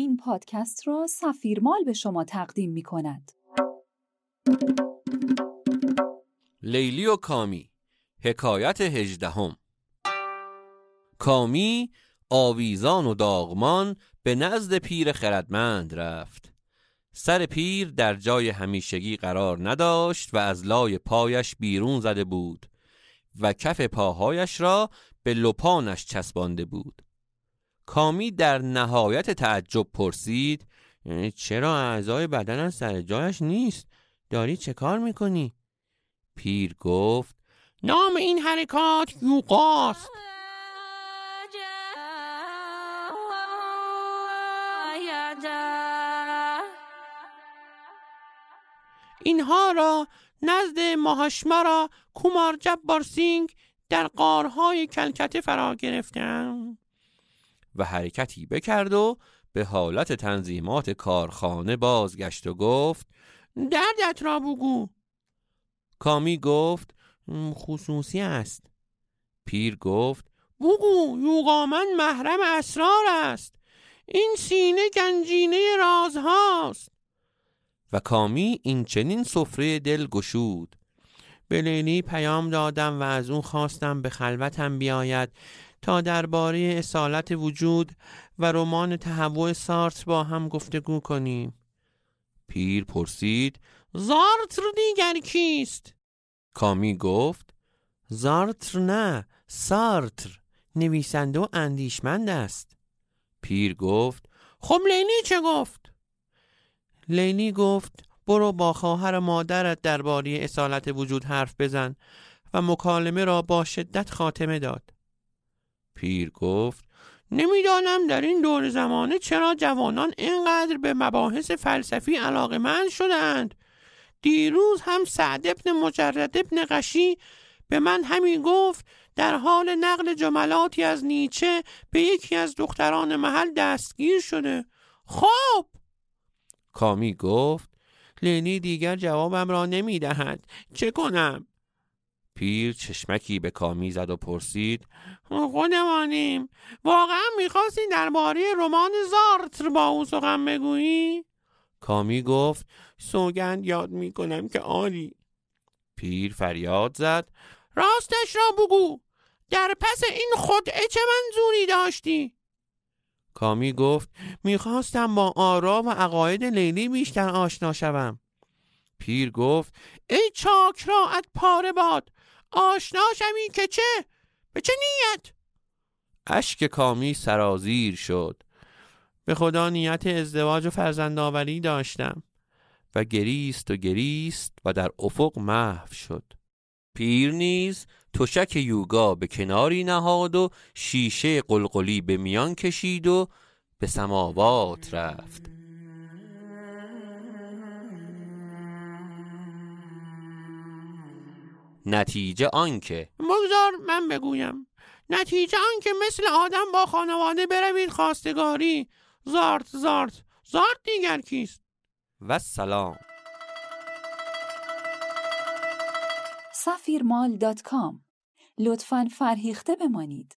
این پادکست را سفیرمال به شما تقدیم می کند. لیلی و کامی حکایت هجدهم. کامی آویزان و داغمان به نزد پیر خردمند رفت. سر پیر در جای همیشگی قرار نداشت و از لای پایش بیرون زده بود و کف پاهایش را به لپانش چسبانده بود. کامی در نهایت تعجب پرسید یعنی چرا اعضای بدن از سر جایش نیست؟ داری چه کار می‌کنی؟ پیر گفت نام این حرکات یوقاست. اینها را نزد ماهاشمارا کومار جبار سینگ در قارهای کلکته فرا گرفتم و حرکتی بکرد و به حالت تنظیمات کارخانه بازگشت و گفت دردت را بگو. کامی گفت خصوصی است. پیر گفت بگو یوگامن محرم اسرار است. این سینه گنجینه رازهاست و کامی این چنین سفره دل گشود. به لیلی پیام دادم و از اون خواستم به خلوتم بیاید. تا درباره اصالت وجود و رمان تهوع سارتر با هم گفتگو کنیم پیر پرسید زارتر دیگر کیست؟ کامی گفت زارتر نه سارتر نویسنده و اندیشمند است پیر گفت خب لیلی چه گفت؟ لیلی گفت برو با خواهر مادرت درباره اصالت وجود حرف بزن و مکالمه را با شدت خاتمه داد پیر گفت نمی‌دانم در این دور زمانه چرا جوانان اینقدر به مباحث فلسفی علاقه من شدند. دیروز هم سعد ابن مجرد ابن قشی به من همین گفت در حال نقل جملاتی از نیچه به یکی از دختران محل دستگیر شده. خب! کامی گفت لینی دیگر جوابم را نمی دهد چه کنم؟ پیر چشمکی به کامی زد و پرسید خودمانیم. واقعا می‌خواستی درباره رمان زارتر با او سخن بگویی؟ کامی گفت سوگند یاد می‌کنم که آری. پیر فریاد زد راستش را بگو. در پس این خودعه چه منظوری داشتی؟ کامی گفت می‌خواستم با آرا و عقاید لیلی بیشتر آشنا شوم. پیر گفت ای چاک راعت پاره باد. آشنا شوی که چه؟ به چه نیت؟ اشک کامی سرازیر شد به خدا نیت ازدواج و فرزندآوری داشتم و گریست و گریست و در افق محو شد پیر نیز تشک یوگا به کناری نهاد و شیشه قلقلی به میان کشید و به سماوات رفت نتیجه آنکه. مگذار من بگویم. نتیجه آنکه مثل آدم با خانواده بروید خواستگاری. زارت زارت. زارت دیگر کیست؟ و سلام سفیرمال دات کام. لطفا فرهیخته بمانید.